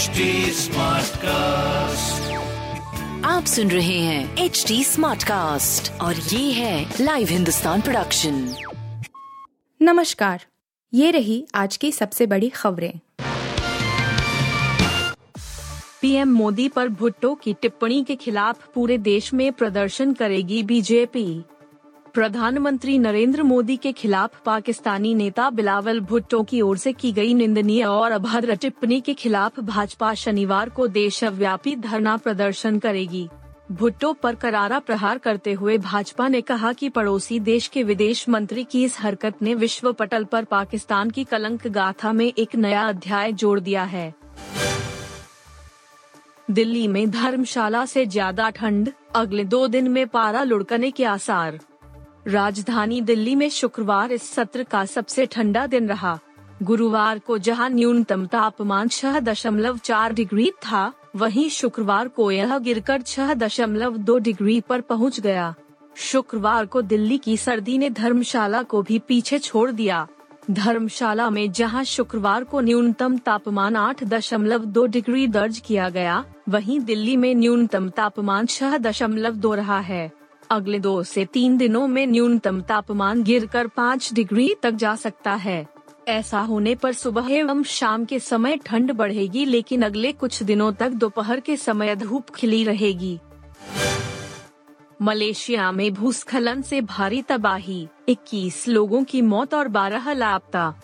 HD cast आप सुन रहे हैं एच डी स्मार्ट कास्ट और ये है लाइव हिंदुस्तान प्रोडक्शन नमस्कार ये रही आज की सबसे बड़ी खबरें। पीएम मोदी पर भुट्टो की टिप्पणी के खिलाफ पूरे देश में प्रदर्शन करेगी बीजेपी। प्रधानमंत्री नरेंद्र मोदी के खिलाफ पाकिस्तानी नेता बिलावल भुट्टो की ओर से की गई निंदनीय और अभद्र टिप्पणी के खिलाफ भाजपा शनिवार को देशव्यापी धरना प्रदर्शन करेगी। भुट्टो पर करारा प्रहार करते हुए भाजपा ने कहा कि पड़ोसी देश के विदेश मंत्री की इस हरकत ने विश्व पटल पर पाकिस्तान की कलंक गाथा में एक नया अध्याय जोड़ दिया है। दिल्ली में धर्मशाला से ज़्यादा ठंड, अगले दो दिन में पारा लुढ़कने के आसार। राजधानी दिल्ली में शुक्रवार इस सत्र का सबसे ठंडा दिन रहा। गुरुवार को जहाँ न्यूनतम तापमान छह दशमलव चार डिग्री था, वहीं शुक्रवार को यह गिरकर छह दशमलव दो डिग्री पर पहुँच गया। शुक्रवार को दिल्ली की सर्दी ने धर्मशाला को भी पीछे छोड़ दिया। धर्मशाला में जहाँ शुक्रवार को न्यूनतम तापमान आठ दशमलव दो डिग्री दर्ज किया गया, वहीं दिल्ली में न्यूनतम तापमान छह दशमलव दो रहा है। अगले दो से तीन दिनों में न्यूनतम तापमान गिरकर पाँच डिग्री तक जा सकता है। ऐसा होने पर सुबह एवं शाम के समय ठंड बढ़ेगी, लेकिन अगले कुछ दिनों तक दोपहर के समय धूप खिली रहेगी। मलेशिया में भूस्खलन से भारी तबाही 21 लोगों की मौत और 12 लापता।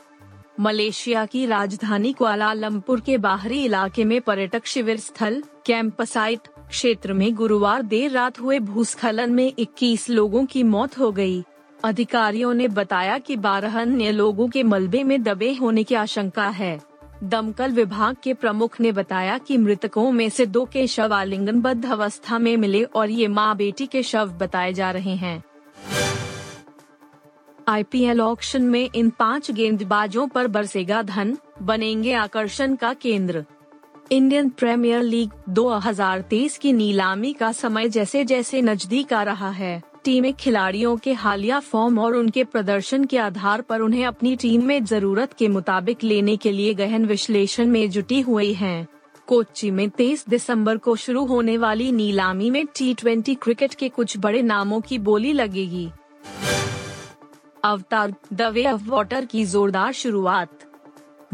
मलेशिया की राजधानी कुआलालंपुर के बाहरी इलाके में पर्यटक शिविर स्थल कैंप साइट क्षेत्र में गुरुवार देर रात हुए भूस्खलन में 21 लोगों की मौत हो गई। अधिकारियों ने बताया कि 12 अन्य लोगों के मलबे में दबे होने की आशंका है। दमकल विभाग के प्रमुख ने बताया कि मृतकों में से दो के शव आलिंगनबद्ध अवस्था में मिले और ये माँ बेटी के शव बताए जा रहे हैं। आईपीएल ऑक्शन में इन पाँच गेंदबाजों पर बरसेगा धन, बनेंगे आकर्षण का केंद्र। इंडियन प्रीमियर लीग 2023 की नीलामी का समय जैसे जैसे नज़दीक आ रहा है। टीमें खिलाड़ियों के हालिया फॉर्म और उनके प्रदर्शन के आधार पर उन्हें अपनी टीम में ज़रूरत के मुताबिक लेने के लिए गहन विश्लेषण में जुटी हुई हैं। कोच्चि में 23 दिसंबर को शुरू होने वाली नीलामी में टी क्रिकेट के कुछ बड़े नामों की बोली लगेगी। अवतार, द वे ऑफ़ वाटर की जोरदार शुरुआत।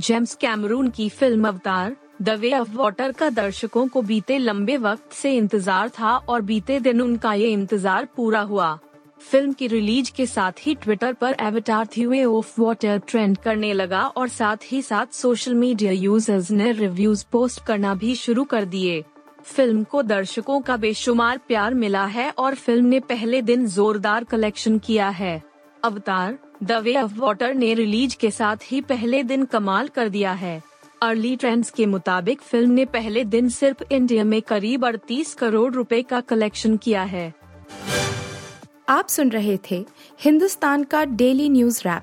जेम्स कैमरून की film Avatar the way of water का दर्शकों को बीते लंबे वक्त से इंतज़ार था और बीते दिन उनका ये इंतज़ार पूरा हुआ। फ़िल्म की रिलीज़ के साथ ही ट्विटर पर एवटार थी वे ऑफ़ वाटर ट्रेंड करने लगा और साथ ही साथ सोशल मीडिया यूज़र्स ने रिव्यूज़ पोस्ट करना भी शुरू कर दिए। फ़िल्म को दर्शकों का बेशुमार प्यार मिला है और फ़िल्म ने पहले दिन जोरदार कलेक्शन किया है। Avatar the way of water ने रिलीज़ के साथ ही पहले दिन कमाल कर दिया है। अर्ली ट्रेंड्स के मुताबिक फ़िल्म ने पहले दिन सिर्फ़ इंडिया में करीब 38 करोड़ रुपए का कलेक्शन किया है। आप सुन रहे थे हिंदुस्तान का डेली न्यूज़ रैप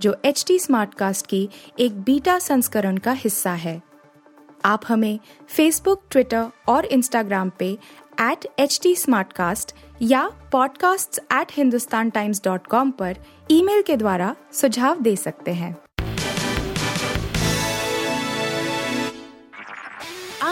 जो एच टी स्मार्ट कास्ट की एक बीटा संस्करण का हिस्सा है। आप हमें फेसबुक ट्विटर और इंस्टाग्राम पे एट एच टी या podcasts@hindustantimes.com पर ईमेल के द्वारा सुझाव दे सकते हैं।